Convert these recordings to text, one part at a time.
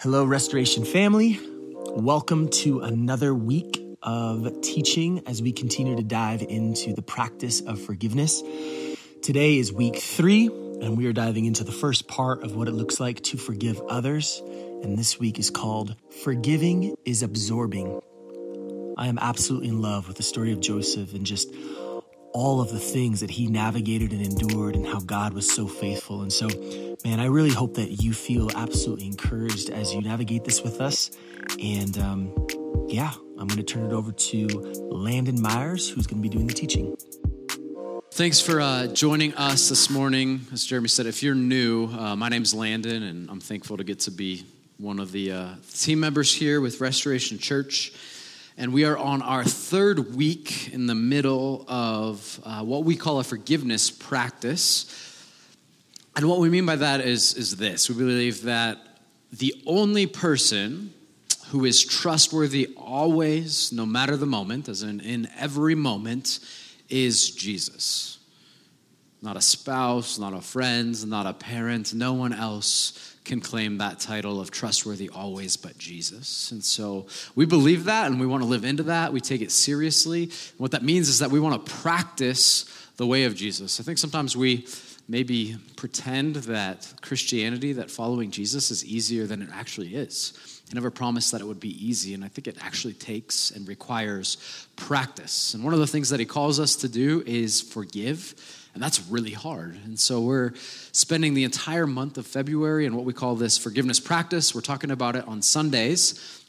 Hello, Restoration family. Welcome to another week of teaching as we continue to dive into the practice of forgiveness. Today is week three, and we are diving into the first part of what it looks like to forgive others. And this week is called Forgiving is Absorbing. I am absolutely in love with the story of Joseph and just all of the things that he navigated and endured and how God was so faithful. And so, man, I really hope that you feel absolutely encouraged as you navigate this with us. And um, yeah, I'm going to turn it over to Landon Myers, who's going to be doing the teaching. Thanks for uh, joining us this morning. As Jeremy said, if you're new, uh, my name's Landon, and I'm thankful to get to be one of the uh, team members here with Restoration Church and we are on our third week in the middle of uh, what we call a forgiveness practice. And what we mean by that is, is this we believe that the only person who is trustworthy always, no matter the moment, as in in every moment, is Jesus. Not a spouse, not a friend, not a parent, no one else can claim that title of trustworthy always but Jesus. And so we believe that and we want to live into that. We take it seriously. What that means is that we want to practice the way of Jesus. I think sometimes we maybe pretend that Christianity, that following Jesus is easier than it actually is. He never promised that it would be easy, and I think it actually takes and requires practice. And one of the things that he calls us to do is forgive and that's really hard. And so we're spending the entire month of February in what we call this forgiveness practice. We're talking about it on Sundays.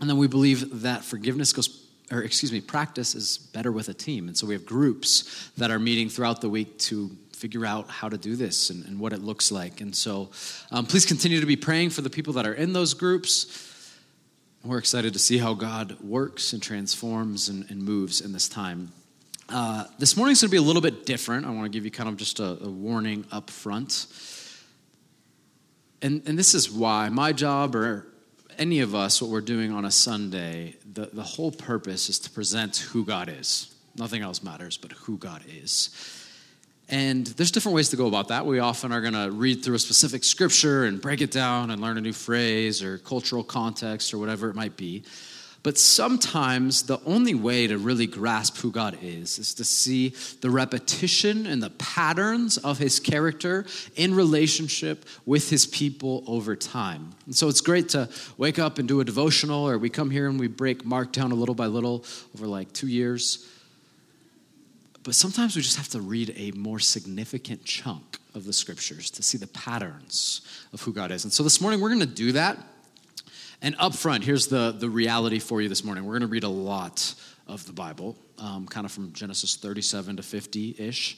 And then we believe that forgiveness goes, or excuse me, practice is better with a team. And so we have groups that are meeting throughout the week to figure out how to do this and, and what it looks like. And so um, please continue to be praying for the people that are in those groups. We're excited to see how God works and transforms and, and moves in this time. Uh, this morning's going to be a little bit different. I want to give you kind of just a, a warning up front. And, and this is why my job, or any of us, what we're doing on a Sunday, the, the whole purpose is to present who God is. Nothing else matters but who God is. And there's different ways to go about that. We often are going to read through a specific scripture and break it down and learn a new phrase or cultural context or whatever it might be. But sometimes the only way to really grasp who God is is to see the repetition and the patterns of his character in relationship with his people over time. And so it's great to wake up and do a devotional, or we come here and we break Mark down a little by little over like two years. But sometimes we just have to read a more significant chunk of the scriptures to see the patterns of who God is. And so this morning we're going to do that. And up front, here's the, the reality for you this morning. We're going to read a lot of the Bible, um, kind of from Genesis 37 to 50 ish.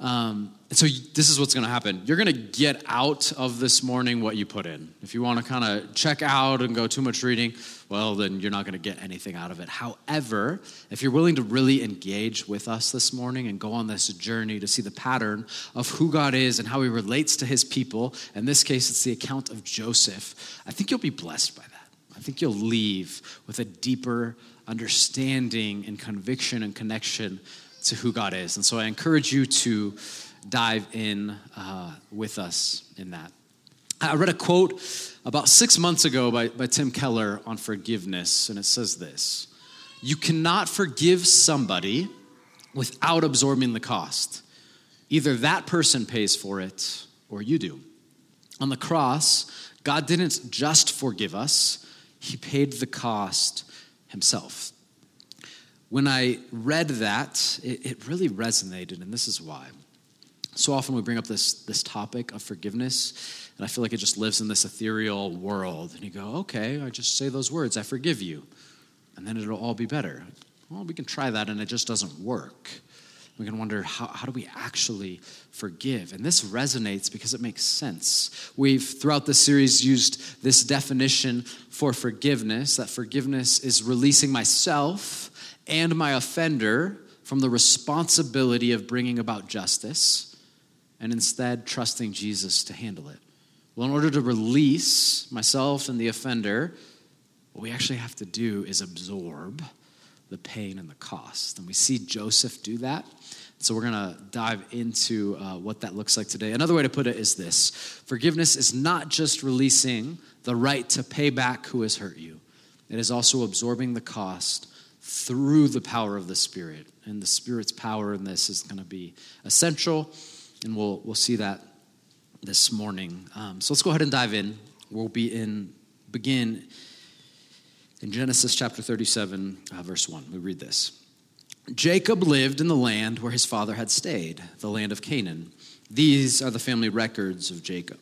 Um, and so this is what's going to happen. You're going to get out of this morning what you put in. If you want to kind of check out and go too much reading, well, then you're not going to get anything out of it. However, if you're willing to really engage with us this morning and go on this journey to see the pattern of who God is and how he relates to his people, in this case, it's the account of Joseph, I think you'll be blessed by that. I think you'll leave with a deeper understanding and conviction and connection to who God is. And so I encourage you to dive in uh, with us in that. I read a quote about six months ago by, by Tim Keller on forgiveness, and it says this You cannot forgive somebody without absorbing the cost. Either that person pays for it or you do. On the cross, God didn't just forgive us, He paid the cost Himself when I read that, it, it, really resonated, and this is why. So often we bring up this, this topic of forgiveness, and I feel like it just lives in this ethereal world. And you go, okay, I just say those words, I forgive you, and then it'll all be better. Well, we can try that, and it just doesn't work. We can wonder, how, how do we actually forgive? And this resonates because it makes sense. We've, throughout this series, used this definition for forgiveness that forgiveness is releasing myself and my offender from the responsibility of bringing about justice and instead trusting Jesus to handle it. Well, in order to release myself and the offender, what we actually have to do is absorb the pain and the cost. And we see Joseph do that. So we're going to dive into uh, what that looks like today. Another way to put it is this forgiveness is not just releasing the right to pay back who has hurt you, it is also absorbing the cost through the power of the Spirit. And the Spirit's power in this is going to be essential, and we'll, we'll see that this morning. Um, so let's go ahead and dive in. We'll be in, begin in Genesis chapter 37, uh, verse 1. We read this. Jacob lived in the land where his father had stayed, the land of Canaan. These are the family records of Jacob.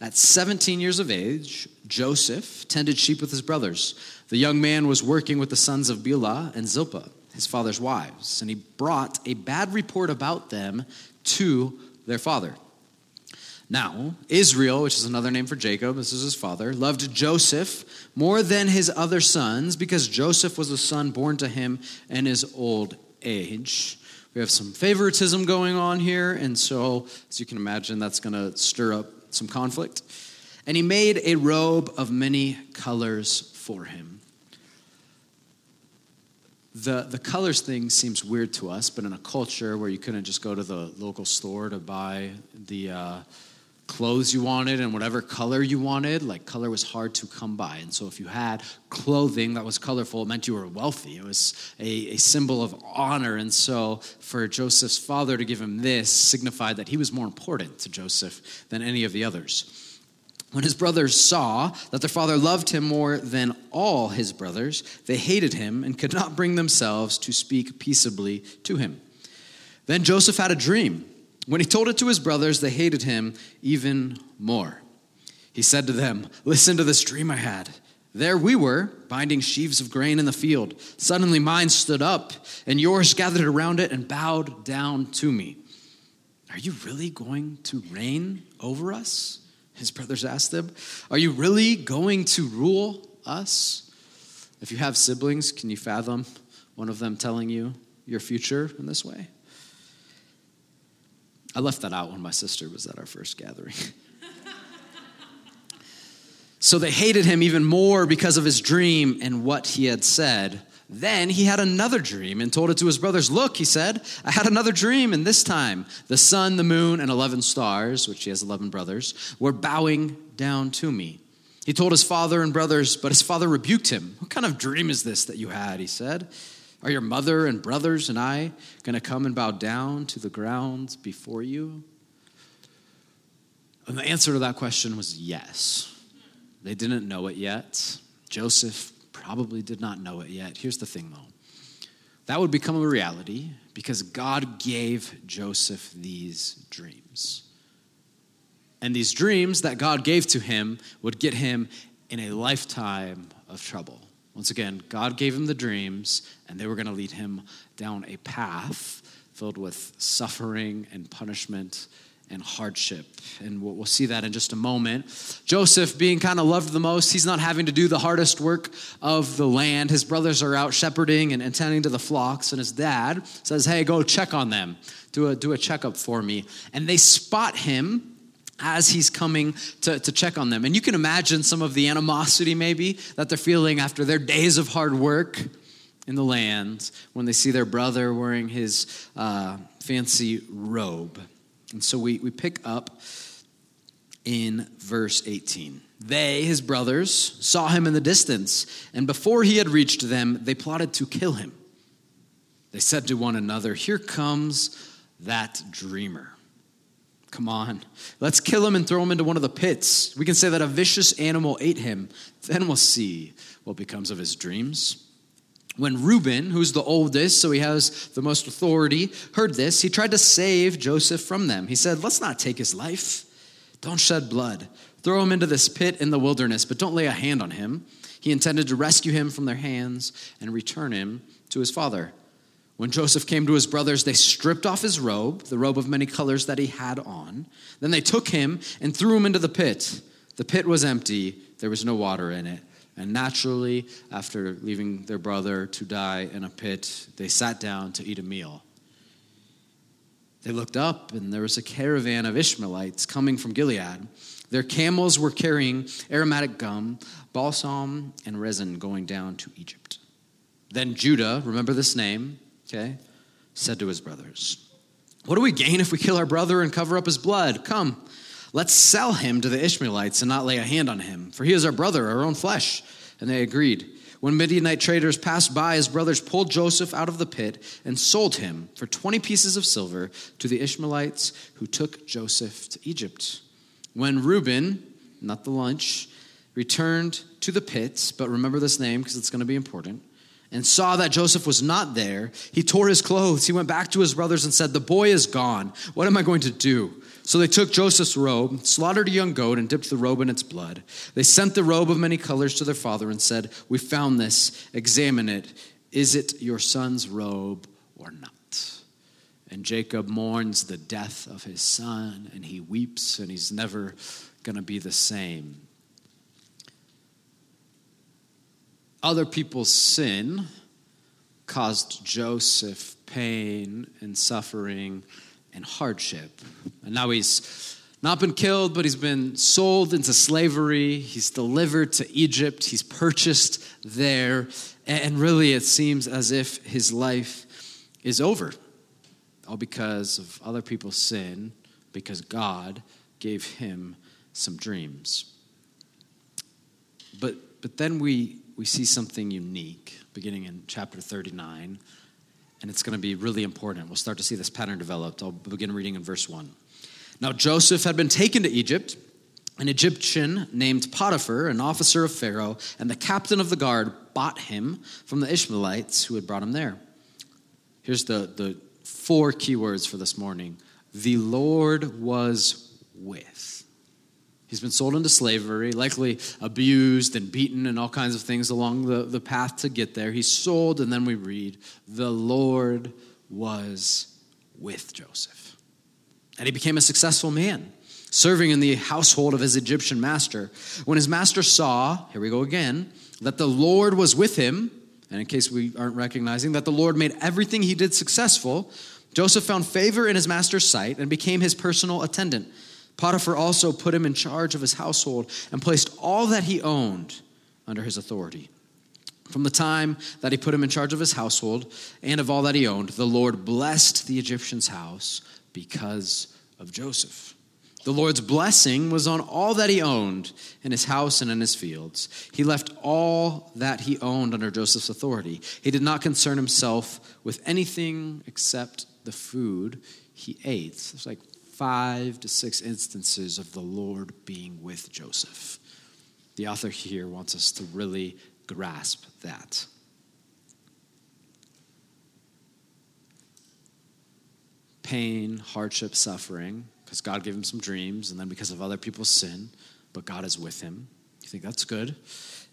At 17 years of age, Joseph tended sheep with his brothers. The young man was working with the sons of Bilhah and Zilpah, his father's wives, and he brought a bad report about them to their father. Now, Israel, which is another name for Jacob, this is his father, loved Joseph more than his other sons because Joseph was a son born to him in his old age. We have some favoritism going on here, and so, as you can imagine, that's going to stir up some conflict. And he made a robe of many colors for him. The, the colors thing seems weird to us, but in a culture where you couldn't just go to the local store to buy the. Uh, clothes you wanted and whatever color you wanted, like color was hard to come by. And so if you had clothing that was colorful, it meant you were wealthy. It was a, a symbol of honor. And so for Joseph's father to give him this signified that he was more important to Joseph than any of the others. When his brothers saw that their father loved him more than all his brothers, they hated him and could not bring themselves to speak peaceably to him. Then Joseph had a dream when he told it to his brothers, they hated him even more. He said to them, Listen to this dream I had. There we were, binding sheaves of grain in the field. Suddenly mine stood up, and yours gathered around it and bowed down to me. Are you really going to reign over us? His brothers asked him. Are you really going to rule us? If you have siblings, can you fathom one of them telling you your future in this way? I left that out when my sister was at our first gathering. so they hated him even more because of his dream and what he had said. Then he had another dream and told it to his brothers. Look, he said, I had another dream, and this time the sun, the moon, and 11 stars, which he has 11 brothers, were bowing down to me. He told his father and brothers, but his father rebuked him. What kind of dream is this that you had? He said. Are your mother and brothers and I going to come and bow down to the ground before you? And the answer to that question was yes. They didn't know it yet. Joseph probably did not know it yet. Here's the thing, though that would become a reality because God gave Joseph these dreams. And these dreams that God gave to him would get him in a lifetime of trouble. Once again, God gave him the dreams, and they were going to lead him down a path filled with suffering and punishment and hardship. And we'll, see that in just a moment. Joseph, being kind of loved the most, he's not having to do the hardest work of the land. His brothers are out shepherding and, tending to the flocks, and his dad says, Hey, go check on them, do a, do a checkup for me. And they spot him as he's coming to, to check on them. And you can imagine some of the animosity, maybe, that they're feeling after their days of hard work in the land when they see their brother wearing his uh, fancy robe. And so we, we pick up in verse 18. They, his brothers, saw him in the distance, and before he had reached them, they plotted to kill him. They said to one another, Here comes that dreamer. Come on. Let's kill him and throw him into one of the pits. We can say that a vicious animal ate him. Then we'll see what becomes of his dreams. When Reuben, who's the oldest, so he has the most authority, heard this, he tried to save Joseph from them. He said, Let's not take his life. Don't shed blood. Throw him into this pit in the wilderness, but don't lay a hand on him. He intended to rescue him from their hands and return him to his father. When Joseph came to his brothers, they stripped off his robe, the robe of many colors that he had on. Then they took him and threw him into the pit. The pit was empty, there was no water in it. And naturally, after leaving their brother to die in a pit, they sat down to eat a meal. They looked up, and there was a caravan of Ishmaelites coming from Gilead. Their camels were carrying aromatic gum, balsam, and resin going down to Egypt. Then Judah, remember this name, okay, said to his brothers, What do we gain if we kill our brother and cover up his blood? Come, let's sell him to the Ishmaelites and not lay a hand on him, for he is our brother, our own flesh. And they agreed. When Midianite traders passed by, his brothers pulled Joseph out of the pit and sold him for 20 pieces of silver to the Ishmaelites who took Joseph to Egypt. When Reuben, not the lunch, returned to the pit, but remember this name because it's going to be important, and saw that Joseph was not there, he tore his clothes. He went back to his brothers and said, The boy is gone. What am I going to do? So they took Joseph's robe, slaughtered a young goat, and dipped the robe in its blood. They sent the robe of many colors to their father and said, We found this. Examine it. Is it your son's robe or not? And Jacob mourns the death of his son, and he weeps, and he's never going to be the same. Other people's sin caused Joseph pain and suffering and hardship. And now he's not been killed, but he's been sold into slavery. He's delivered to Egypt. He's purchased there. And really, it seems as if his life is over. All because of other people's sin, because God gave him some dreams. But, but then we, we see something unique beginning in chapter 39 and it's going to be really important. We'll start to see this pattern developed. I'll begin reading in verse 1. Now, Joseph had been taken to Egypt. An Egyptian named Potiphar, an officer of Pharaoh, and the captain of the guard bought him from the Ishmaelites who had brought him there. Here's the, the four keywords for this morning the Lord was with. He's been sold into slavery, likely abused and beaten and all kinds of things along the, the path to get there. He's sold, and then we read, the Lord was with Joseph. And he became a successful man, serving in the household of his Egyptian master. When his master saw, here we go again, that the Lord was with him, and in case we aren't recognizing, that the Lord made everything he did successful, Joseph found favor in his master's sight and became his personal attendant. Potiphar also put him in charge of his household and placed all that he owned under his authority. From the time that he put him in charge of his household and of all that he owned, the Lord blessed the Egyptian's house because of Joseph. The Lord's blessing was on all that he owned in his house and in his fields. He left all that he owned under Joseph's authority. He did not concern himself with anything except the food he ate. It's like five to six instances of the Lord being with Joseph. The author here wants us to really grasp that. Pain, hardship, suffering, because God gave him some dreams, and then because of other people's sin, but God is with him. You think that's good?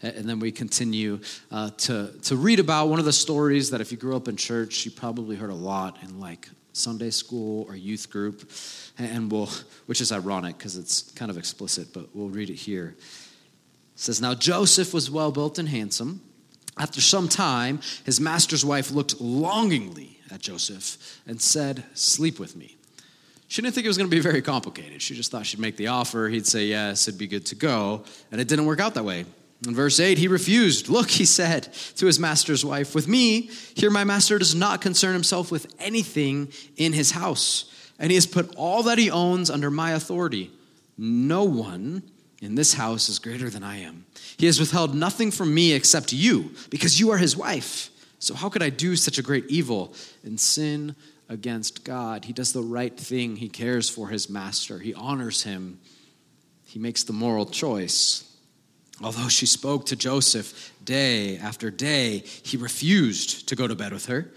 And then we continue uh, to, to read about one of the stories that if you grew up in church, you probably heard a lot in like Sunday school or youth group, and we'll, which is ironic because it's kind of explicit, but we'll read it here. It says, Now Joseph was well built and handsome. After some time, his master's wife looked longingly at Joseph and said, Sleep with me. She didn't think it was going to be very complicated. She just thought she'd make the offer, he'd say yes, it'd be good to go. And it didn't work out that way. In verse 8, he refused. Look, he said to his master's wife, With me, here my master does not concern himself with anything in his house, and he has put all that he owns under my authority. No one in this house is greater than I am. He has withheld nothing from me except you, because you are his wife. So how could I do such a great evil and sin against God? He does the right thing. He cares for his master, he honors him, he makes the moral choice. Although she spoke to Joseph day after day, he refused to go to bed with her.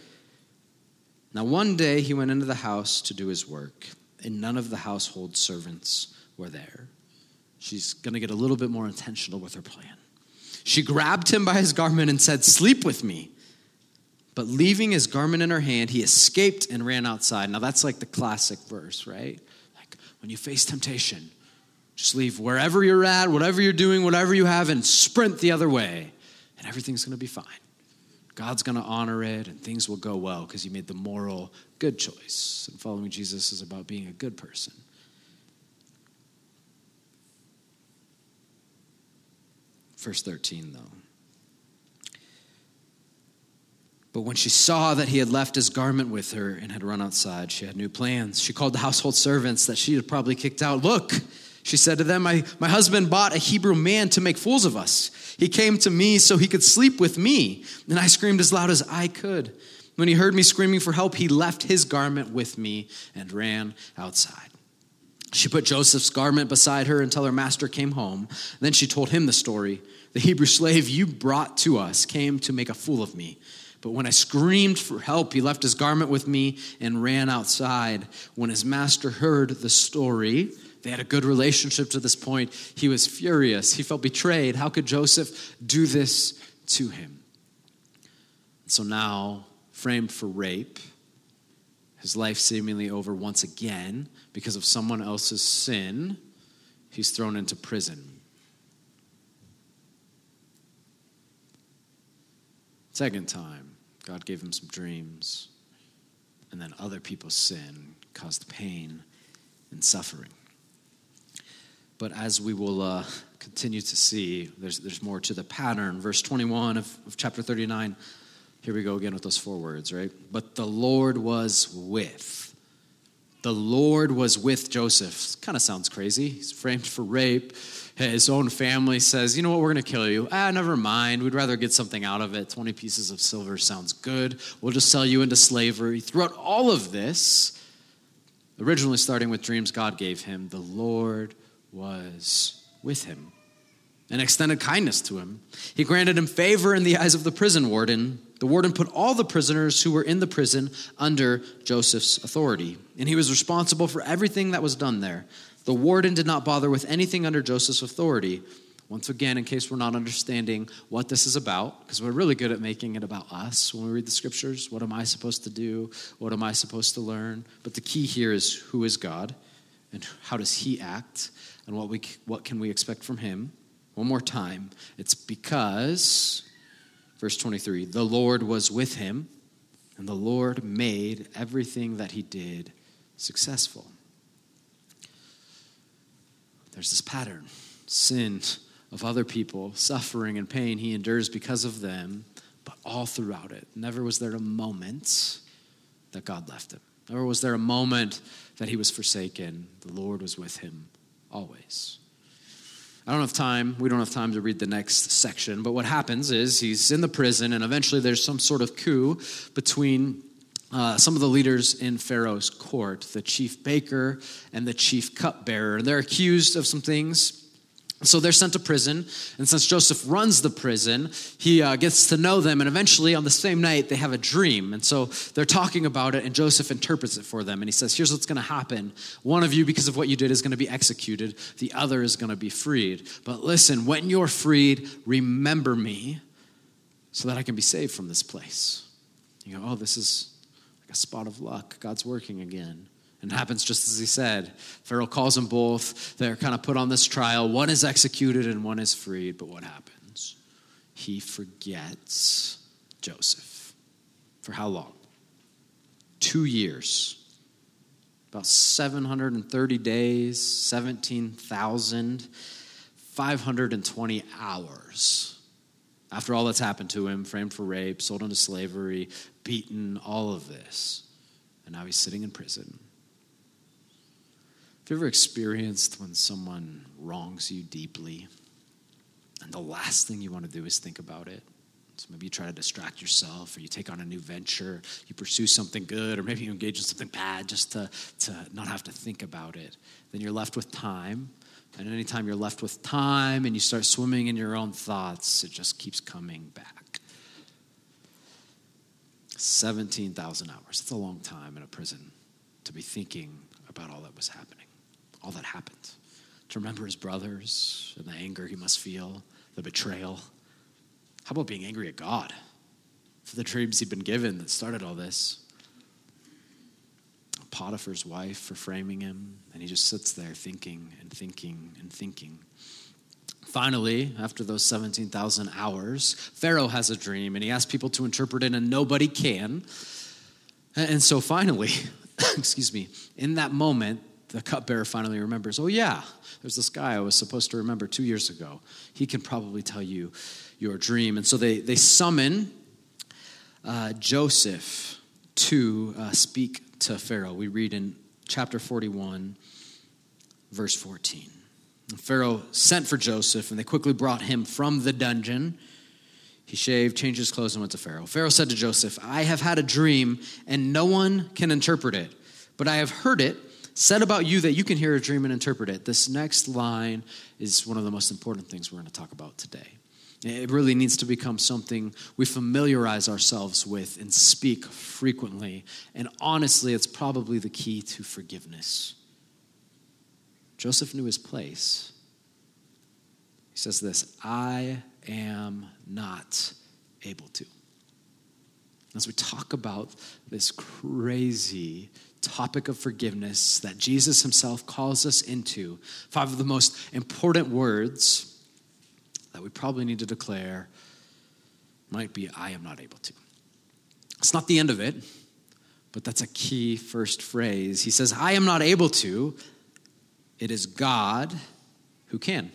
Now, one day he went into the house to do his work, and none of the household servants were there. She's going to get a little bit more intentional with her plan. She grabbed him by his garment and said, Sleep with me. But leaving his garment in her hand, he escaped and ran outside. Now, that's like the classic verse, right? Like when you face temptation, just leave wherever you're at, whatever you're doing, whatever you have, and sprint the other way, and everything's going to be fine. God's going to honor it, and things will go well because you made the moral good choice. And following Jesus is about being a good person. Verse 13, though. But when she saw that he had left his garment with her and had run outside, she had new plans. She called the household servants that she had probably kicked out. Look, she said to them, my, my husband bought a Hebrew man to make fools of us. He came to me so he could sleep with me. And I screamed as loud as I could. When he heard me screaming for help, he left his garment with me and ran outside. She put Joseph's garment beside her until her master came home. Then she told him the story. The Hebrew slave you brought to us came to make a fool of me. But when I screamed for help, he left his garment with me and ran outside. When his master heard the story, they had a good relationship to this point. He was furious. He felt betrayed. How could Joseph do this to him? So now, framed for rape, his life seemingly over once again because of someone else's sin, he's thrown into prison. Second time, God gave him some dreams, and then other people's sin caused pain and suffering. But as we will uh, continue to see, there's, there's more to the pattern. Verse 21 of, of chapter 39, here we go again with those four words, right? But the Lord was with. The Lord was with Joseph. Kind of sounds crazy. He's framed for rape his own family says, You know what, we're going to kill you. Ah, never mind. We'd rather get something out of it. 20 pieces of silver sounds good. We'll just sell you into slavery. Throughout all of this, originally starting with dreams God gave him, the Lord was with him and extended kindness to him. He granted him favor in the eyes of the prison warden. The warden put all the prisoners who were in the prison under Joseph's authority, and he was responsible for everything that was done there. The warden did not bother with anything under Joseph's authority. Once again, in case we're not understanding what this is about, because we're really good at making it about us when we read the scriptures. What am I supposed to do? What am I supposed to learn? But the key here is who is God and how does he act and what, we, what can we expect from him? One more time. It's because, verse 23, the Lord was with him and the Lord made everything that he did successful there's this pattern sin of other people, suffering and pain he endures because of them, but all throughout it. Never was there a moment that God left him. Never was there a moment that he was forsaken. The Lord was with him always. I don't have time. We don't have time to read the next section. But what happens is he's in the prison, and eventually there's some sort of coup between uh, some of the leaders in Pharaoh's court, the chief baker and the chief cupbearer. And they're accused of some things. So they're sent to prison. And since Joseph runs the prison, he uh, gets to know them. And eventually, on the same night, they have a dream. And so they're talking about it, and Joseph interprets it for them. And he says, Here's what's going to happen. One of you, because of what you did, is going to be executed, the other is going to be freed. But listen, when you're freed, remember me so that I can be saved from this place. You go, Oh, this is a spot of luck. God's working again. And it happens just as he said. Pharaoh calls them both. They're kind of put on this trial. One is executed and one is freed. But what happens? He forgets Joseph. For how long? Two years. About 730 days, 17,520 hours. After all that's happened to him, framed for rape, sold into slavery, beaten, all of this. And now he's sitting in prison. You ever experienced when someone wrongs you deeply and the last thing you want to do is think about it? So maybe you try to distract yourself, or you take on a new venture, you pursue something good, or maybe you engage in something bad just to, to not have to think about it. Then you're left with time. And anytime you're left with time and you start swimming in your own thoughts, it just keeps coming back. 17,000 hours. That's a long time in a prison to be thinking about all that was happening, all that happened. To remember his brothers and the anger he must feel, the betrayal. How about being angry at God for the dreams he'd been given that started all this? Potiphar's wife for framing him, and he just sits there thinking and thinking and thinking. Finally, after those 17,000 hours, Pharaoh has a dream and he asks people to interpret it, and nobody can. And so finally, excuse me, in that moment, the cupbearer finally remembers, oh, yeah, there's this guy I was supposed to remember two years ago. He can probably tell you your dream. And so they, they summon uh, Joseph to uh, speak to Pharaoh. We read in chapter 41, verse 14. Pharaoh sent for Joseph, and they quickly brought him from the dungeon. He shaved, changed his clothes, and went to Pharaoh. Pharaoh said to Joseph, I have had a dream, and no one can interpret it, but I have heard it said about you that you can hear a dream and interpret it. This next line is one of the most important things we're going to talk about today. It really needs to become something we familiarize ourselves with and speak frequently. And honestly, it's probably the key to forgiveness. Joseph knew his place. He says this I am not able to. As we talk about this crazy topic of forgiveness that Jesus himself calls us into, five of the most important words that we probably need to declare might be I am not able to. It's not the end of it, but that's a key first phrase. He says, I am not able to, it is God who can.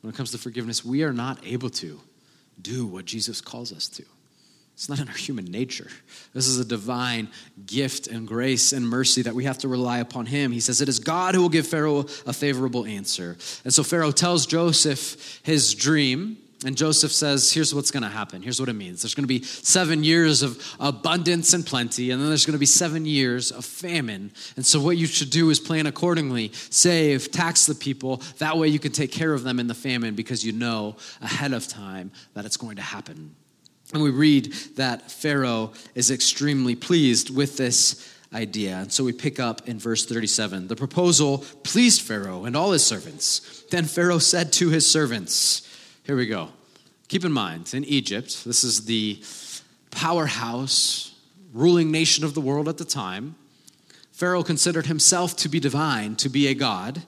When it comes to forgiveness, we are not able to do what Jesus calls us to. It's not in our human nature. This is a divine gift and grace and mercy that we have to rely upon Him. He says, It is God who will give Pharaoh a favorable answer. And so Pharaoh tells Joseph his dream. And Joseph says, Here's what's going to happen. Here's what it means. There's going to be seven years of abundance and plenty, and then there's going to be seven years of famine. And so, what you should do is plan accordingly save, tax the people. That way, you can take care of them in the famine because you know ahead of time that it's going to happen. And we read that Pharaoh is extremely pleased with this idea. And so we pick up in verse 37. The proposal pleased Pharaoh and all his servants. Then Pharaoh said to his servants, here we go. Keep in mind, in Egypt, this is the powerhouse, ruling nation of the world at the time. Pharaoh considered himself to be divine, to be a god.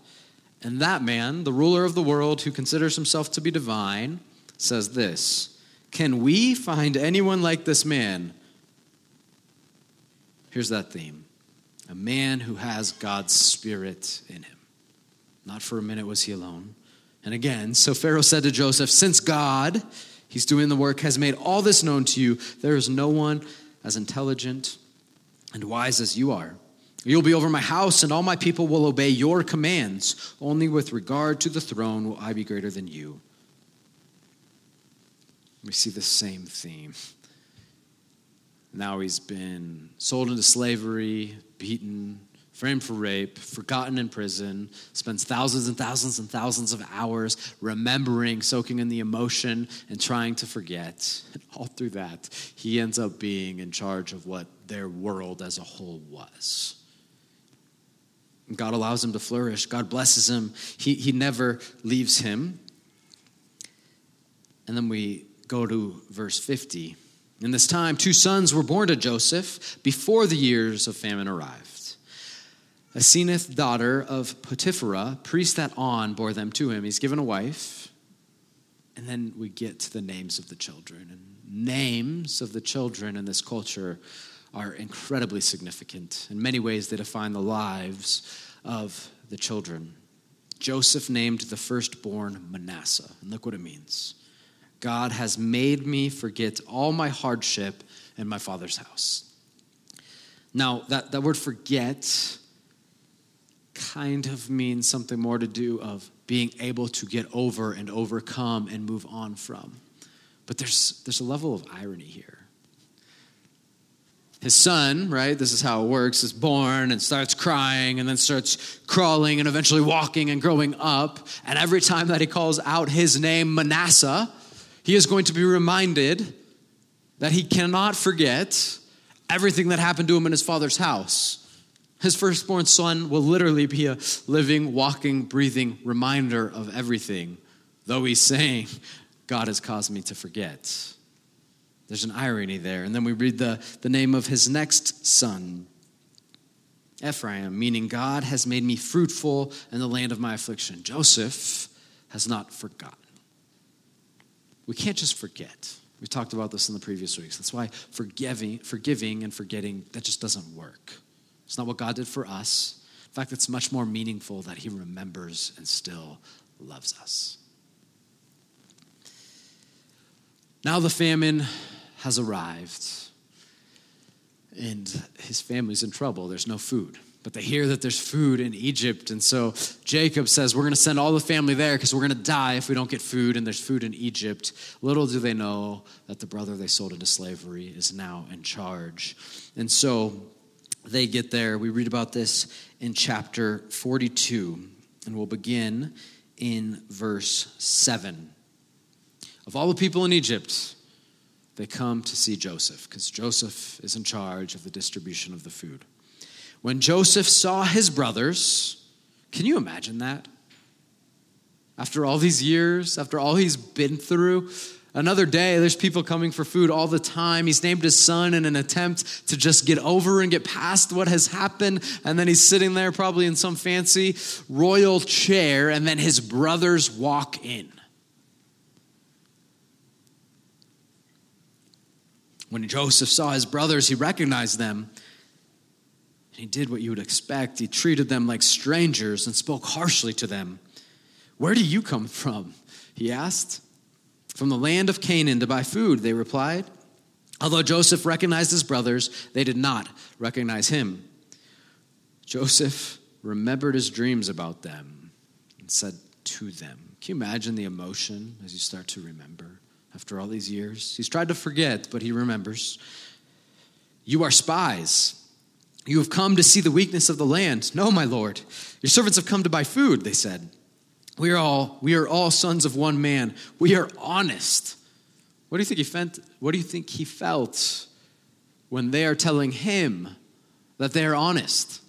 And that man, the ruler of the world who considers himself to be divine, says this Can we find anyone like this man? Here's that theme a man who has God's Spirit in him. Not for a minute was he alone. And again, so Pharaoh said to Joseph, Since God, he's doing the work, has made all this known to you, there is no one as intelligent and wise as you are. You'll be over my house, and all my people will obey your commands. Only with regard to the throne will I be greater than you. We see the same theme. Now he's been sold into slavery, beaten, framed for rape, forgotten in prison, spends thousands and thousands and thousands of hours remembering, soaking in the emotion, and trying to forget. And all through that, he ends up being in charge of what their world as a whole was. God allows him to flourish. God blesses him. He, he never leaves him. And then we go to verse 50. In this time, two sons were born to Joseph before the years of famine arrived. Asenath, daughter of Potipherah, priest that On, bore them to him. He's given a wife. And then we get to the names of the children. And names of the children in this culture are incredibly significant. In many ways, they define the lives of the children. Joseph named the firstborn Manasseh. And look what it means God has made me forget all my hardship in my father's house. Now, that, that word forget kind of means something more to do of being able to get over and overcome and move on from. But there's, there's a level of irony here. His son, right, this is how it works, is born and starts crying and then starts crawling and eventually walking and growing up. And every time that he calls out his name, Manasseh, he is going to be reminded that he cannot forget everything that happened to him in his father's house. His firstborn son will literally be a living, walking, breathing reminder of everything, though he's saying, God has caused me to forget. There's an irony there. And then we read the, the name of his next son, Ephraim, meaning God has made me fruitful in the land of my affliction. Joseph has not forgotten. We can't just forget. We talked about this in the previous weeks. That's why forgiving, forgiving and forgetting, that just doesn't work. It's not what God did for us. In fact, it's much more meaningful that He remembers and still loves us. Now the famine has arrived. and his family's in trouble. There's no food. But they hear that there's food in Egypt. And so Jacob says, We're going to send all the family there because we're going to die if we don't get food, and there's food in Egypt. Little do they know that the brother they sold into slavery is now in charge. And so they get there. We read about this in chapter 42, and we'll begin in verse 7. Of all the people in Egypt, they come to see Joseph because Joseph is in charge of the distribution of the food. When Joseph saw his brothers, can you imagine that? After all these years, after all he's been through, another day, there's people coming for food all the time. He's named his son in an attempt to just get over and get past what has happened. And then he's sitting there, probably in some fancy royal chair, and then his brothers walk in. When Joseph saw his brothers, he recognized them he did what you would expect. He treated them like strangers and spoke harshly to them. Where do you come from? He asked. From the land of Canaan to buy food, they replied. Although Joseph recognized his brothers, they did not recognize him. Joseph remembered his dreams about them and said to them, Can you imagine the emotion as you start to remember after all these years? He's tried to forget, but he remembers. You are spies you have come to see the weakness of the land. No, my lord. Your servants have come to buy food, they said. We are all, we are all sons of one man. We are honest. What do you think he felt? What do you think he felt when they are telling him that they are honest?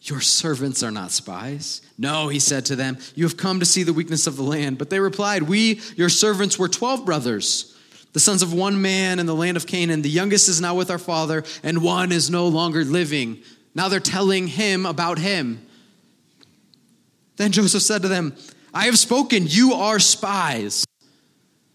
Your servants are not spies. No, he said to them, You have come to see the weakness of the land. But they replied, We, your servants, were 12 brothers the sons of one man in the land of Canaan. The youngest is now with our father, and one is no longer living. Now they're telling him about him. Then Joseph said to them, I have spoken, you are spies.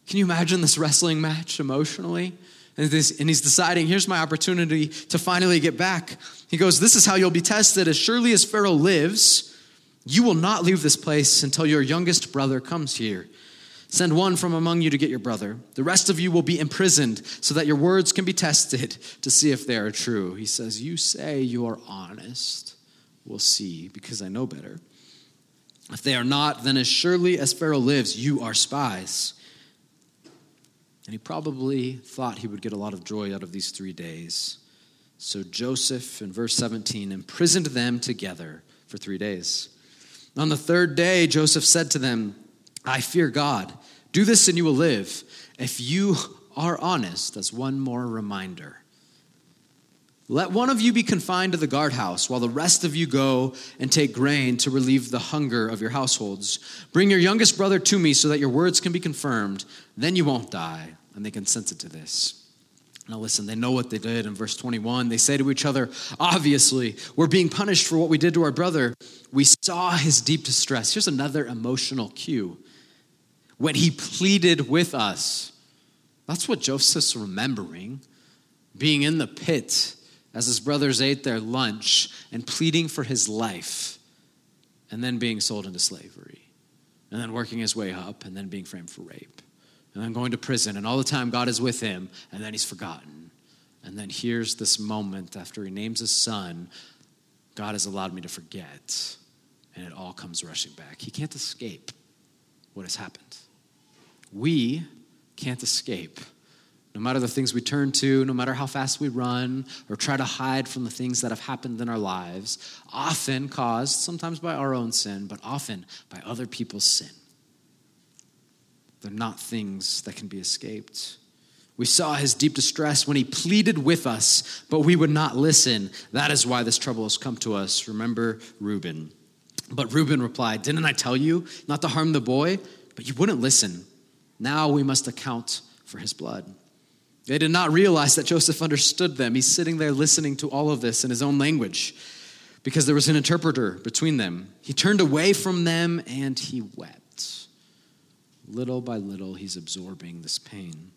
Can you imagine this wrestling match emotionally? And, this, and he's deciding, here's my opportunity to finally get back. He goes, This is how you'll be tested. As surely as Pharaoh lives, you will not leave this place until your youngest brother comes here. Send one from among you to get your brother. The rest of you will be imprisoned so that your words can be tested to see if they are true. He says, You say you are honest. We'll see, because I know better. If they are not, then as surely as Pharaoh lives, you are spies. And he probably thought he would get a lot of joy out of these three days. So Joseph, in verse 17, imprisoned them together for three days. On the third day, Joseph said to them, I fear God. Do this and you will live. If you are honest, as one more reminder. Let one of you be confined to the guardhouse, while the rest of you go and take grain to relieve the hunger of your households. Bring your youngest brother to me so that your words can be confirmed. Then you won't die. And they consented to this. Now, listen, they know what they did. In verse 21, they say to each other, Obviously, we're being punished for what we did to our brother. We saw his deep distress. Here's another emotional cue when he pleaded with us. That's what Joseph's remembering being in the pit as his brothers ate their lunch and pleading for his life, and then being sold into slavery, and then working his way up, and then being framed for rape, and then going to prison, and all the time God is with him, and then he's forgotten. And then here's this moment after he names his son God has allowed me to forget, and it all comes rushing back. He can't escape what has happened. We can't escape. No matter the things we turn to, no matter how fast we run or try to hide from the things that have happened in our lives, often caused, sometimes by our own sin, but often by other people's sin. They're not things that can be escaped. We saw his deep distress when he pleaded with us, but we would not listen. That is why this trouble has come to us. Remember Reuben. But Reuben replied, Didn't I tell you not to harm the boy? But you wouldn't listen. Now we must account for his blood. They did not realize that Joseph understood them. He's sitting there listening to all of this in his own language because there was an interpreter between them. He turned away from them and he wept. Little by little, he's absorbing this pain.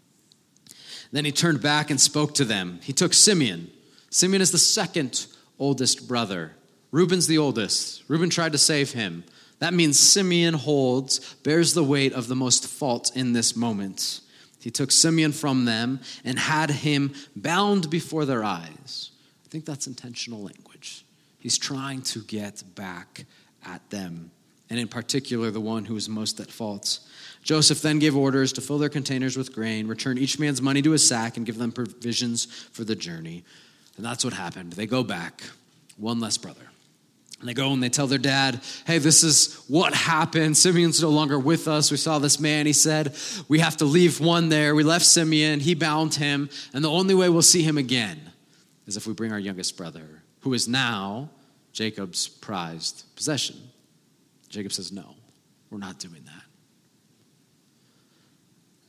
Then he turned back and spoke to them. He took Simeon. Simeon is the second oldest brother. Reuben's the oldest. Reuben tried to save him. That means Simeon holds, bears the weight of the most fault in this moment. He took Simeon from them and had him bound before their eyes. I think that's intentional language. He's trying to get back at them, and in particular, the one who was most at fault. Joseph then gave orders to fill their containers with grain, return each man's money to his sack, and give them provisions for the journey. And that's what happened. They go back, one less brother. And they go and they tell their dad, hey, this is what happened. Simeon's no longer with us. We saw this man. He said, we have to leave one there. We left Simeon. He bound him. And the only way we'll see him again is if we bring our youngest brother, who is now Jacob's prized possession. Jacob says, no, we're not doing that.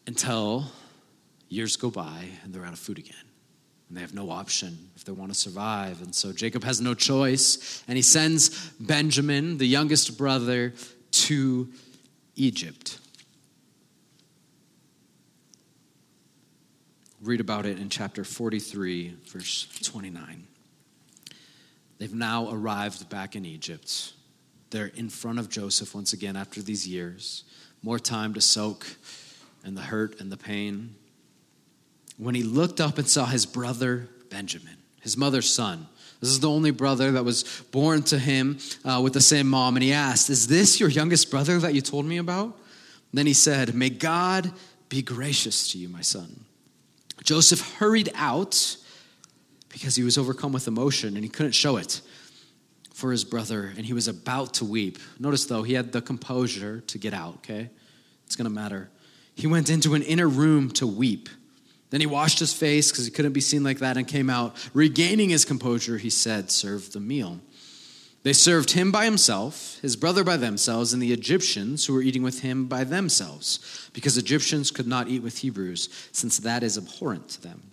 Until years go by and they're out of food again and they have no option if they want to survive. And so Jacob has no choice, and he sends Benjamin, the youngest brother, to Egypt. Read about it in chapter 43, verse 29. They've now arrived back in Egypt. They're in front of Joseph once again after these years. More time to soak in the hurt and the pain when he looked up and saw his brother Benjamin, his mother's son. This is the only brother that was born to him uh, with the same mom. And he asked, Is this your youngest brother that you told me about? And then he said, May God be gracious to you, my son. Joseph hurried out because he was overcome with emotion and he couldn't show it for his brother and he was about to weep. Notice though, he had the composure to get out, okay? It's gonna matter. He went into an inner room to weep. Then he washed his face because he couldn't be seen like that and came out. Regaining his composure, he said, Serve the meal. They served him by himself, his brother by themselves, and the Egyptians who were eating with him by themselves, because Egyptians could not eat with Hebrews, since that is abhorrent to them.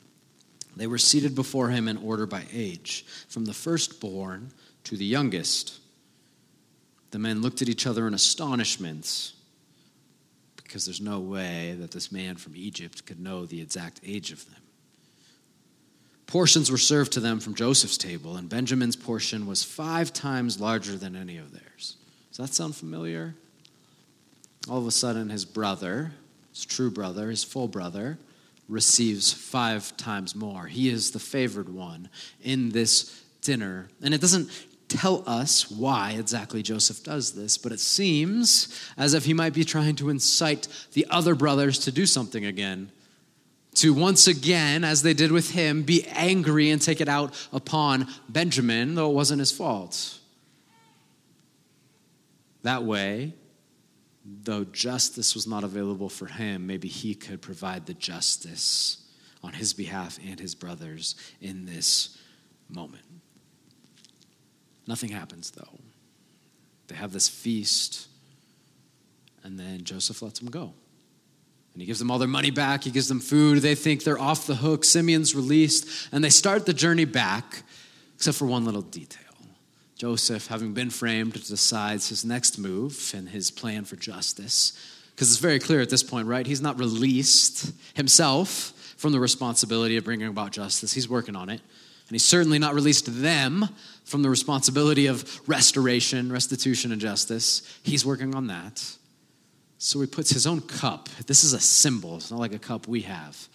They were seated before him in order by age, from the firstborn to the youngest. The men looked at each other in astonishment because there's no way that this man from Egypt could know the exact age of them. Portions were served to them from Joseph's table, and Benjamin's portion was five times larger than any of theirs. Does that sound familiar? All of a sudden, his brother, his true brother, his full brother, receives five times more. He is the favored one in this dinner. And it doesn't tell us why exactly Joseph does this, but it seems as if he might be trying to incite the other brothers to do something again. To once again, as they did with him, be angry and take it out upon Benjamin, though it wasn't his fault. That way, though justice was not available for him, maybe he could provide the justice on his behalf and his brothers in this moment. Nothing happens, though. They have this feast, and then Joseph lets them go. And he gives them all their money back. He gives them food. They think they're off the hook. Simeon's released, and they start the journey back, except for one little detail. Joseph, having been framed, decides his next move and his plan for justice. Because it's very clear at this point, right? He's not released himself from the responsibility of bringing about justice, he's working on it. And he's certainly not released them from the responsibility of restoration, restitution, and justice. He's working on that. So he puts his own cup. This is a symbol, it's not like a cup we have.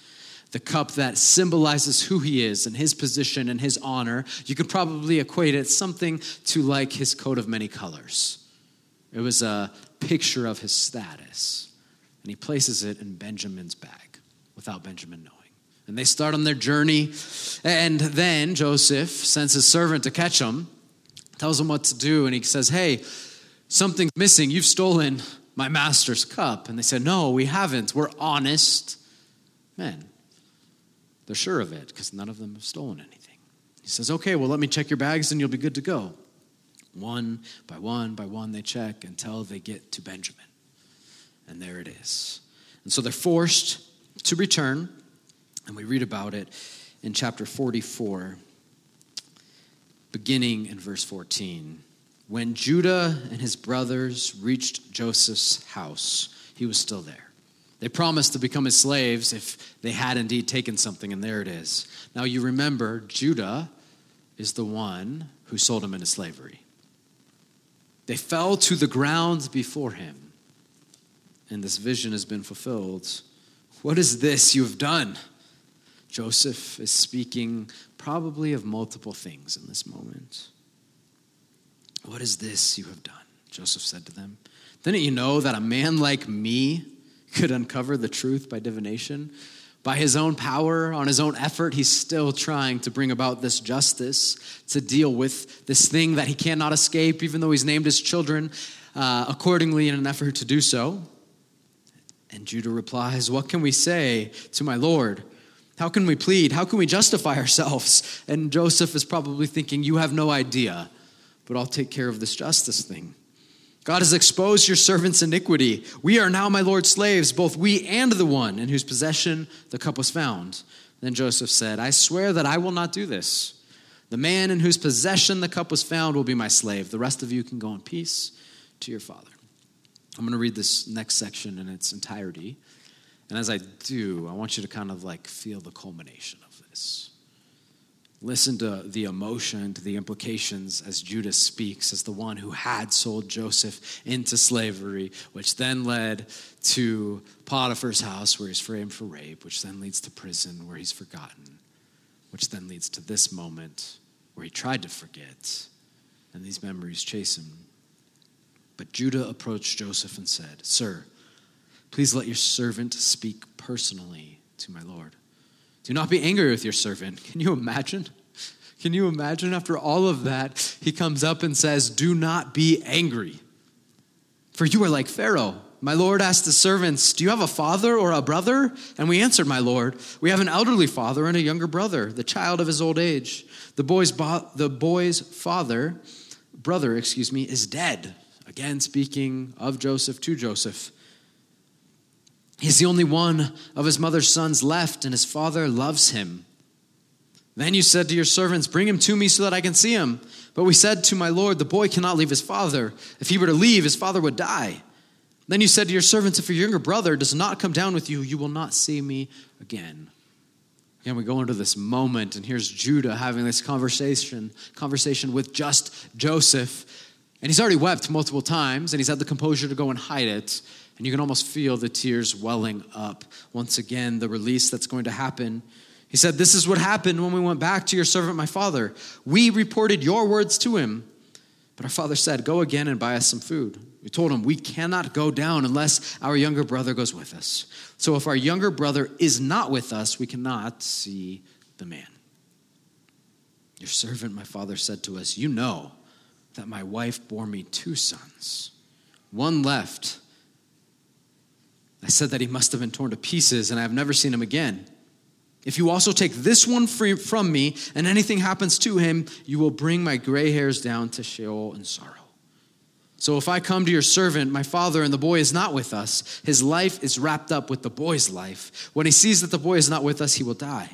The cup that symbolizes who he is and his position and his honor. You could probably equate it something to like his coat of many colors. It was a picture of his status. And he places it in Benjamin's bag without Benjamin knowing. And they start on their journey. And then Joseph sends his servant to catch them, tells him what to do, and he says, Hey, something's missing. You've stolen my master's cup. And they said, No, we haven't. We're honest men. They're sure of it because none of them have stolen anything. He says, Okay, well, let me check your bags and you'll be good to go. One by one by one, they check until they get to Benjamin. And there it is. And so they're forced to return. And we read about it in chapter 44, beginning in verse 14. When Judah and his brothers reached Joseph's house, he was still there. They promised to become his slaves if they had indeed taken something, and there it is. Now you remember, Judah is the one who sold him into slavery. They fell to the ground before him, and this vision has been fulfilled What is this you have done? Joseph is speaking probably of multiple things in this moment. What is this you have done? Joseph said to them. Didn't you know that a man like me could uncover the truth by divination? By his own power, on his own effort, he's still trying to bring about this justice, to deal with this thing that he cannot escape, even though he's named his children uh, accordingly in an effort to do so. And Judah replies, What can we say to my Lord? How can we plead? How can we justify ourselves? And Joseph is probably thinking, You have no idea, but I'll take care of this justice thing. God has exposed your servant's iniquity. We are now my Lord's slaves, both we and the one in whose possession the cup was found. Then Joseph said, I swear that I will not do this. The man in whose possession the cup was found will be my slave. The rest of you can go in peace to your father. I'm going to read this next section in its entirety. And as I do, I want you to kind of like feel the culmination of this. Listen to the emotion, to the implications as Judah speaks as the one who had sold Joseph into slavery, which then led to Potiphar's house where he's framed for rape, which then leads to prison where he's forgotten, which then leads to this moment where he tried to forget, and these memories chase him. But Judah approached Joseph and said, Sir, please let your servant speak personally to my Lord. Do not be angry with your servant. Can you imagine? Can you imagine after all of that, he comes up and says, Do not be angry. For you are like Pharaoh. My Lord asked the servants, Do you have a father or a brother? And we answered, My Lord, we have an elderly father and a younger brother, the child of his old age. The boy's, bo- the boy's father, brother, excuse me, is dead. Again, speaking of Joseph to Joseph. He's the only one of his mother's sons left, and his father loves him. Then you said to your servants, Bring him to me so that I can see him. But we said to my Lord, The boy cannot leave his father. If he were to leave, his father would die. Then you said to your servants, If your younger brother does not come down with you, you will not see me again. Again, we go into this moment, and here's Judah having this conversation, conversation with just Joseph. And he's already wept multiple times, and he's had the composure to go and hide it. And you can almost feel the tears welling up. Once again, the release that's going to happen. He said, This is what happened when we went back to your servant, my father. We reported your words to him. But our father said, Go again and buy us some food. We told him, We cannot go down unless our younger brother goes with us. So if our younger brother is not with us, we cannot see the man. Your servant, my father, said to us, You know that my wife bore me two sons. One left I said that he must have been torn to pieces, and I have never seen him again. If you also take this one from me, and anything happens to him, you will bring my gray hairs down to Sheol in sorrow. So if I come to your servant, my father, and the boy is not with us, his life is wrapped up with the boy's life. When he sees that the boy is not with us, he will die.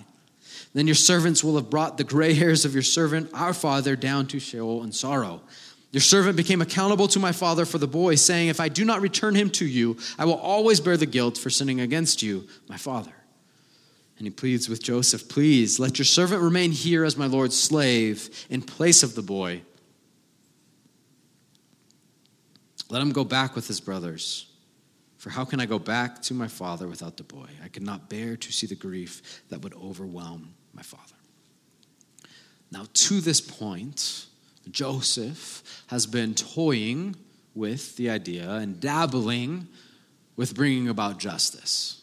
Then your servants will have brought the gray hairs of your servant, our father, down to Sheol in sorrow. Your servant became accountable to my father for the boy, saying, If I do not return him to you, I will always bear the guilt for sinning against you, my father. And he pleads with Joseph, Please let your servant remain here as my Lord's slave in place of the boy. Let him go back with his brothers. For how can I go back to my father without the boy? I could not bear to see the grief that would overwhelm my father. Now, to this point, Joseph has been toying with the idea and dabbling with bringing about justice.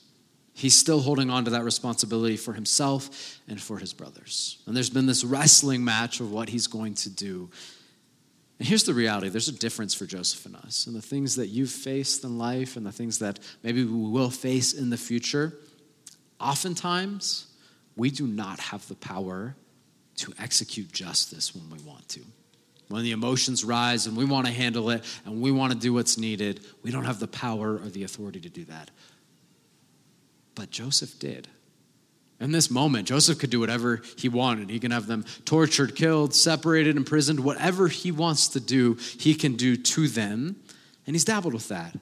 He's still holding on to that responsibility for himself and for his brothers. And there's been this wrestling match of what he's going to do. And here's the reality there's a difference for Joseph and us. And the things that you've faced in life and the things that maybe we will face in the future, oftentimes we do not have the power to execute justice when we want to when the emotions rise and we want to handle it and we want to do what's needed, we don't have the power or the authority to do that. But Joseph did. In this moment, Joseph could do whatever he wanted. He can have them tortured, killed, separated, imprisoned, whatever he wants to do, he can do to them. And he's dabbled with that.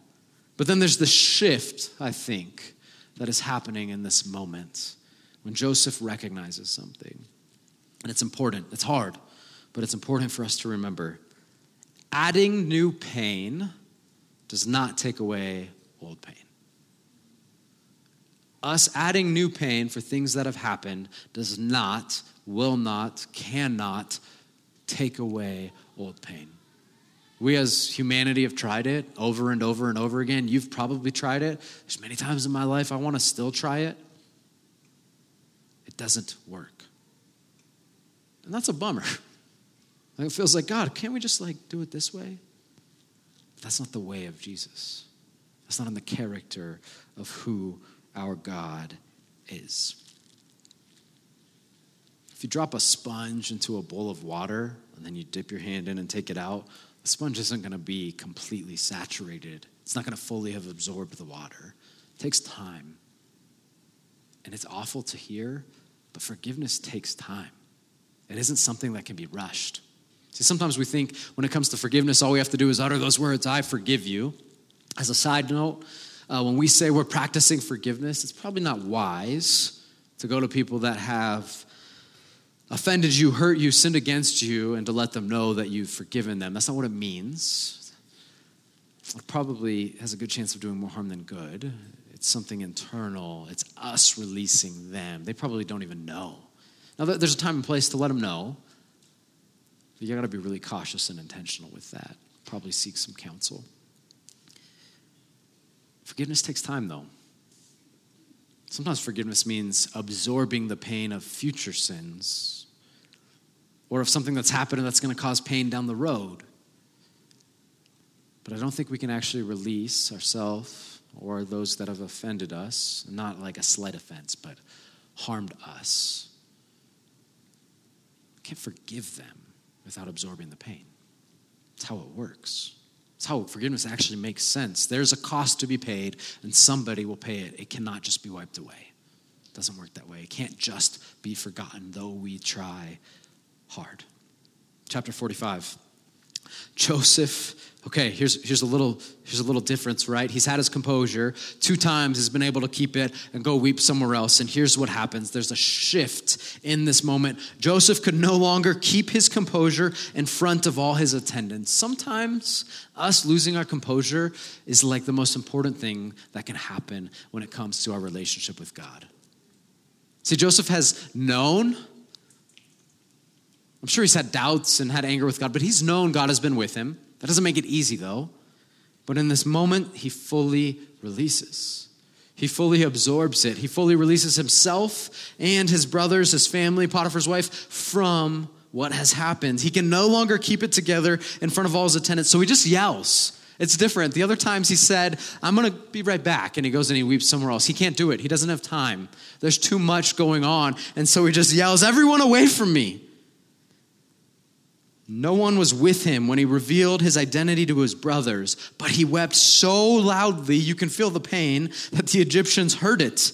But then there's the shift, I think, that is happening in this moment when Joseph recognizes something. And it's important, it's hard but it's important for us to remember adding new pain does not take away old pain. Us adding new pain for things that have happened does not, will not, cannot take away old pain. We as humanity have tried it over and over and over again. You've probably tried it. There's many times in my life I want to still try it. It doesn't work. And that's a bummer. it feels like, God, can't we just like do it this way? But that's not the way of Jesus. That's not in the character of who our God is. If you drop a sponge into a bowl of water and then you dip your hand in and take it out, the sponge isn't going to be completely saturated. It's not going to fully have absorbed the water. It takes time. And it's awful to hear, but forgiveness takes time. It isn't something that can be rushed. See, sometimes we think when it comes to forgiveness, all we have to do is utter those words, I forgive you. As a side note, uh, when we say we're practicing forgiveness, it's probably not wise to go to people that have offended you, hurt you, sinned against you, and to let them know that you've forgiven them. That's not what it means. It probably has a good chance of doing more harm than good. It's something internal, it's us releasing them. They probably don't even know. Now, there's a time and place to let them know, you gotta be really cautious and intentional with that. Probably seek some counsel. Forgiveness takes time, though. Sometimes forgiveness means absorbing the pain of future sins or of something that's happened that's going to cause pain down the road. But I don't think we can actually release ourselves or those that have offended us, not like a slight offense, but harmed us. Can't forgive them without absorbing the pain. That's how it works. That's how forgiveness actually makes sense. There's a cost to be paid, and somebody will pay it. It cannot just be wiped away. It doesn't work that way. It can't just be forgotten, though we try hard. Chapter 45. Joseph Okay, here's, here's, a little, here's a little difference, right? He's had his composure. Two times he's been able to keep it and go weep somewhere else. And here's what happens there's a shift in this moment. Joseph could no longer keep his composure in front of all his attendants. Sometimes us losing our composure is like the most important thing that can happen when it comes to our relationship with God. See, Joseph has known. I'm sure he's had doubts and had anger with God, but he's known God has been with him. That doesn't make it easy, though. But in this moment, he fully releases. He fully absorbs it. He fully releases himself and his brothers, his family, Potiphar's wife from what has happened. He can no longer keep it together in front of all his attendants, so he just yells. It's different. The other times he said, I'm going to be right back. And he goes and he weeps somewhere else. He can't do it. He doesn't have time. There's too much going on. And so he just yells, Everyone away from me. No one was with him when he revealed his identity to his brothers, but he wept so loudly you can feel the pain that the Egyptians heard it.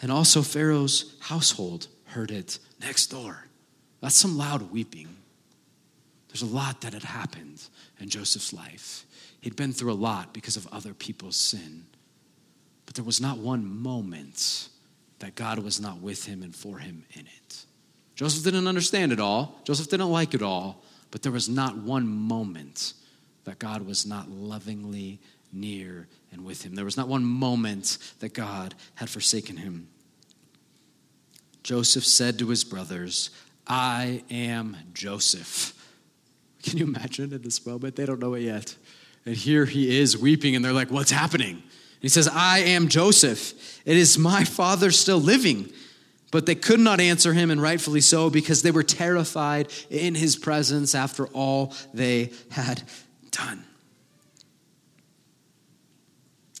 And also Pharaoh's household heard it next door. That's some loud weeping. There's a lot that had happened in Joseph's life. He'd been through a lot because of other people's sin. But there was not one moment that God was not with him and for him in it. Joseph didn't understand it all, Joseph didn't like it all, but there was not one moment that God was not lovingly near and with him. There was not one moment that God had forsaken him. Joseph said to his brothers, I am Joseph. Can you imagine at this moment? They don't know it yet. And here he is weeping, and they're like, What's happening? And he says, I am Joseph. It is my father still living. But they could not answer him, and rightfully so, because they were terrified in his presence after all they had done.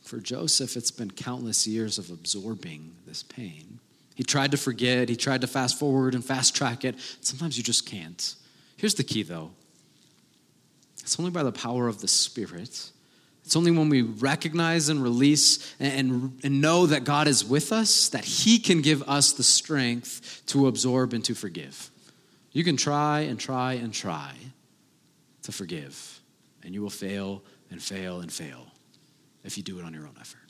For Joseph, it's been countless years of absorbing this pain. He tried to forget, he tried to fast forward and fast track it. Sometimes you just can't. Here's the key, though it's only by the power of the Spirit it's only when we recognize and release and, and, know that God is with us that He can give us the strength to absorb and to forgive. You can try and try and try to forgive, and you will fail and fail and fail if you do it on your own effort.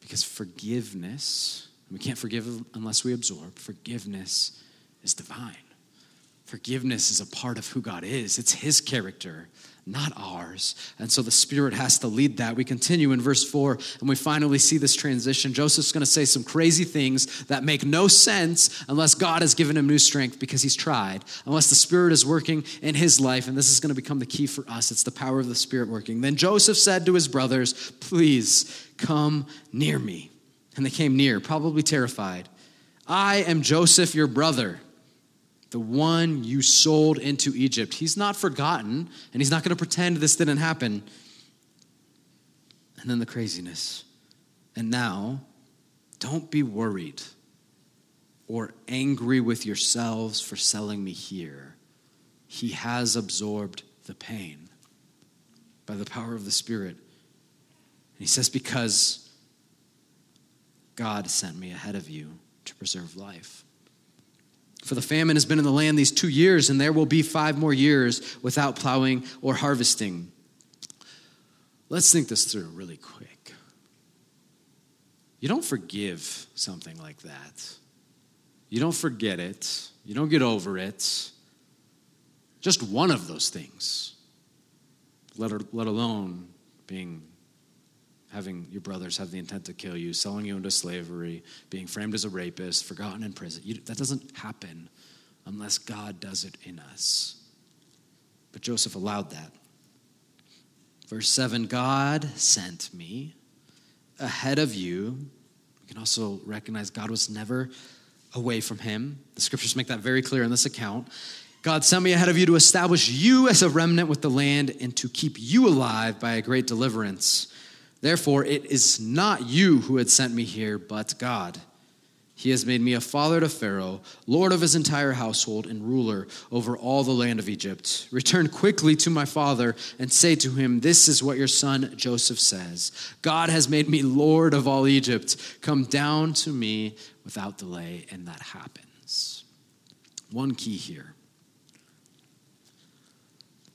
Because forgiveness, we can't forgive unless we absorb, forgiveness is divine. Forgiveness is a part of who God is, it's His character, not ours. And so the Spirit has to lead that. We continue in verse 4, and we finally see this transition. Joseph's going to say some crazy things that make no sense unless God has given him new strength because he's tried, unless the Spirit is working in his life. And this is going to become the key for us it's the power of the Spirit working. Then Joseph said to his brothers, Please come near me. And they came near, probably terrified. I am Joseph, your brother the one you sold into Egypt. He's not forgotten, and he's not going to pretend this didn't happen. And then the craziness. And now, don't be worried or angry with yourselves for selling me here. He has absorbed the pain by the power of the Spirit. And he says, Because God sent me ahead of you to preserve life. For the famine has been in the land these two years, and there will be five more years without plowing or harvesting. Let's think this through really quick. You don't forgive something like that. You don't forget it. You don't get over it. Just one of those things, let, let alone being having your brothers have the intent to kill you, selling you into slavery, being framed as a rapist, forgotten in prison. You, that doesn't happen unless God does it in us. But Joseph allowed that. Verse 7 God sent me ahead of you. We can also recognize God was never away from him. The scriptures make that very clear in this account. God sent me ahead of you to establish you as a remnant with the land and to keep you alive by a great deliverance. Therefore, it is not you who had sent me here, but God. He has made me a father to Pharaoh, lord of his entire household, and ruler over all the land of Egypt. Return quickly to my father and say to him, This is what your son Joseph says God has made me lord of all Egypt. Come down to me without delay. And that happens. One key here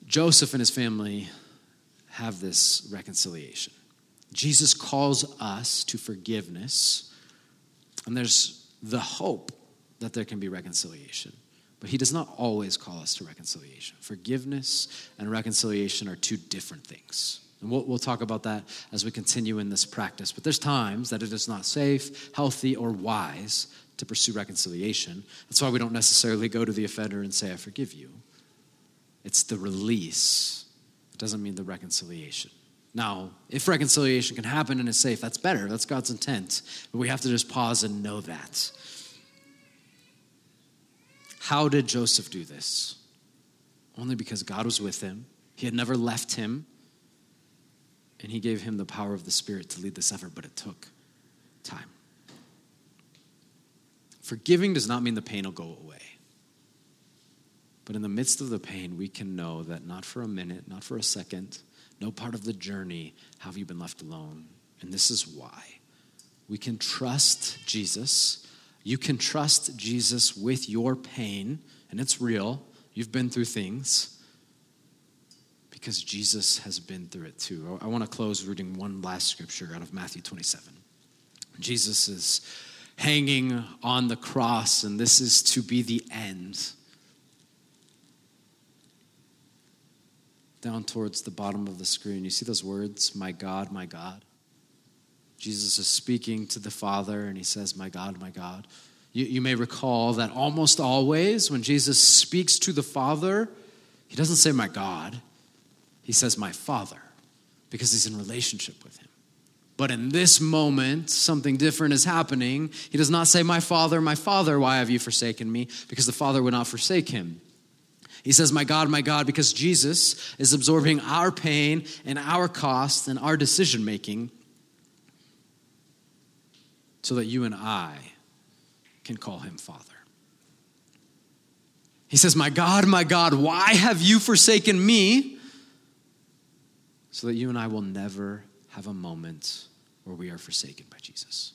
Joseph and his family have this reconciliation. Jesus calls us to forgiveness, and there's the hope that there can be reconciliation. But he does not always call us to reconciliation. Forgiveness and reconciliation are two different things. And we'll, we'll talk about that as we continue in this practice. But there's times that it is not safe, healthy, or wise to pursue reconciliation. That's why we don't necessarily go to the offender and say, I forgive you. It's the release, it doesn't mean the reconciliation. Now, if reconciliation can happen and is safe, that's better. That's God's intent. But we have to just pause and know that. How did Joseph do this? Only because God was with him. He had never left him. And he gave him the power of the Spirit to lead this effort, but it took time. Forgiving does not mean the pain will go away. But in the midst of the pain, we can know that not for a minute, not for a second, no part of the journey have you been left alone. And this is why. We can trust Jesus. You can trust Jesus with your pain, and it's real. You've been through things because Jesus has been through it too. I want to close reading one last scripture out of Matthew 27. Jesus is hanging on the cross, and this is to be the end down towards the bottom of the screen. You see those words, My God, my God? Jesus is speaking to the Father, and he says, My God, my God. You, you may recall that almost always when Jesus speaks to the Father, he doesn't say, My God, he says, My Father, because he's in relationship with him. But in this moment, something different is happening. He does not say, My Father, my Father, why have you forsaken me? Because the Father would not forsake him. He says, My God, my God, because Jesus is absorbing our pain and our cost and our decision making so that you and I can call him Father. He says, My God, my God, why have you forsaken me? So that you and I will never have a moment where we are forsaken by Jesus.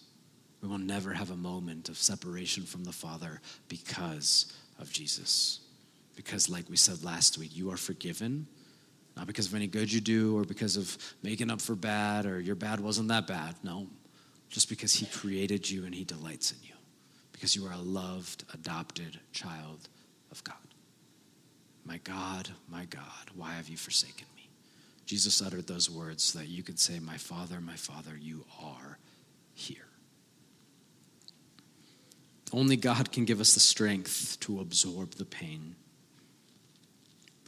We will never have a moment of separation from the Father because of Jesus. Because, like we said last week, you are forgiven, not because of any good you do or because of making up for bad or your bad wasn't that bad. No, just because He created you and He delights in you. Because you are a loved, adopted child of God. My God, my God, why have you forsaken me? Jesus uttered those words so that you could say, My Father, my Father, you are here. Only God can give us the strength to absorb the pain.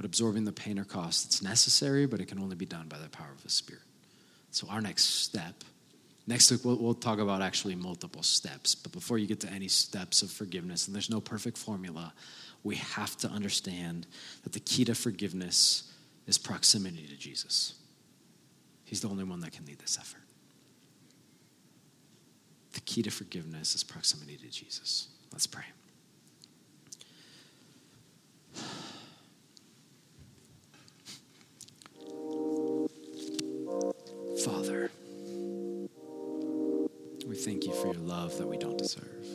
But absorbing the pain or cost, it's necessary, but it can only be done by the power of the Spirit. So, our next step, next week, we'll, we'll talk about actually multiple steps. But before you get to any steps of forgiveness, and there's no perfect formula, we have to understand that the key to forgiveness is proximity to Jesus. He's the only one that can lead this effort. The key to forgiveness is proximity to Jesus. Let's pray. Father, we thank you for your love that we don't deserve.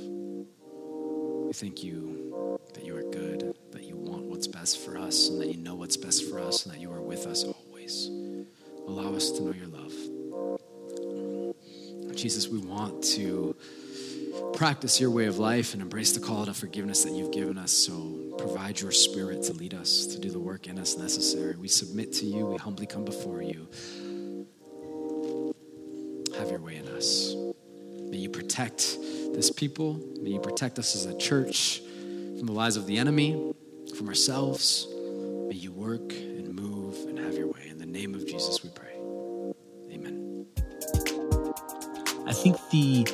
We thank you that you are good, that you want what's best for us, and that you know what's best for us, and that you are with us always. Allow us to know your love. Jesus, we want to practice your way of life and embrace the call to forgiveness that you've given us. So provide your spirit to lead us, to do the work in us necessary. We submit to you, we humbly come before you. Have your way in us. May you protect this people. May you protect us as a church from the lies of the enemy, from ourselves. May you work and move and have your way. In the name of Jesus, we pray. Amen. I think the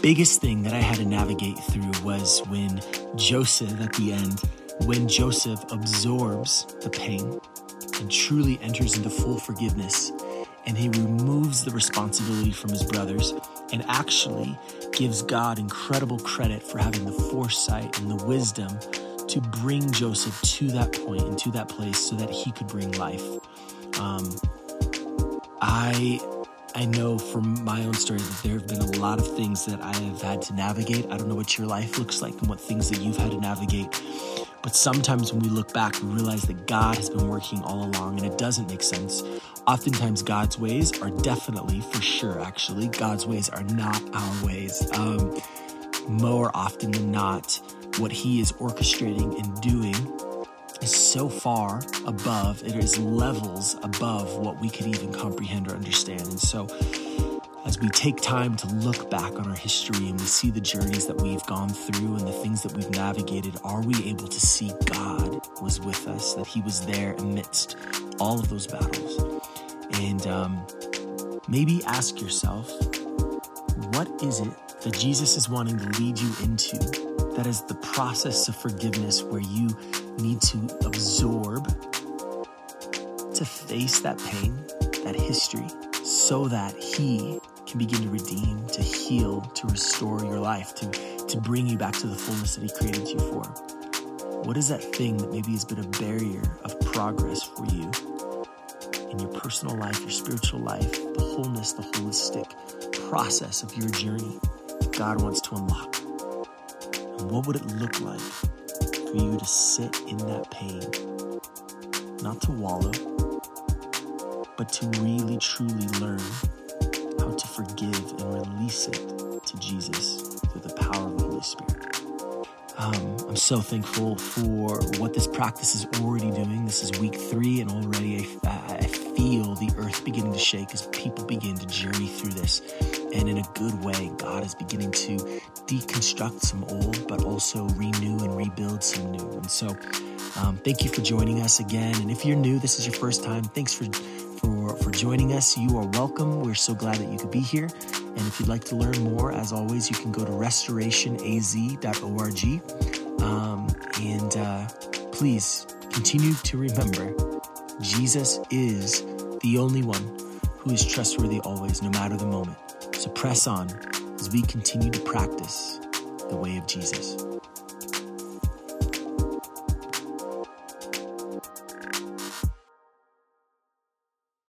biggest thing that I had to navigate through was when Joseph, at the end, when Joseph absorbs the pain and truly enters into full forgiveness, and he removes the responsibility from his brothers and actually gives God incredible credit for having the foresight and the wisdom to bring Joseph to that point and to that place so that he could bring life. Um, I I know from my own story that there have been a lot of things that I have had to navigate. I don't know what your life looks like and what things that you've had to navigate. But sometimes when we look back, we realize that God has been working all along and it doesn't make sense. Oftentimes, God's ways are definitely, for sure, actually, God's ways are not our ways. Um, more often than not, what He is orchestrating and doing is so far above, it is levels above what we could even comprehend or understand. And so, as we take time to look back on our history and we see the journeys that we've gone through and the things that we've navigated, are we able to see God was with us, that He was there amidst all of those battles? And um, maybe ask yourself, what is it that Jesus is wanting to lead you into? That is the process of forgiveness where you need to absorb, to face that pain, that history, so that He can begin to redeem, to heal, to restore your life, to, to bring you back to the fullness that He created you for. What is that thing that maybe has been a barrier of progress for you in your personal life, your spiritual life, the wholeness, the holistic process of your journey that God wants to unlock? And what would it look like for you to sit in that pain, not to wallow, but to really truly learn how to forgive and release it to Jesus through the power of the Holy Spirit. Um, I'm so thankful for what this practice is already doing. This is week three, and already I, I feel the earth beginning to shake as people begin to journey through this. And in a good way, God is beginning to deconstruct some old, but also renew and rebuild some new. And so, um, thank you for joining us again. And if you're new, this is your first time, thanks for, for, for joining us. You are welcome. We're so glad that you could be here. And if you'd like to learn more, as always, you can go to restorationaz.org. Um, and uh, please continue to remember Jesus is the only one who is trustworthy always, no matter the moment. So press on as we continue to practice the way of Jesus.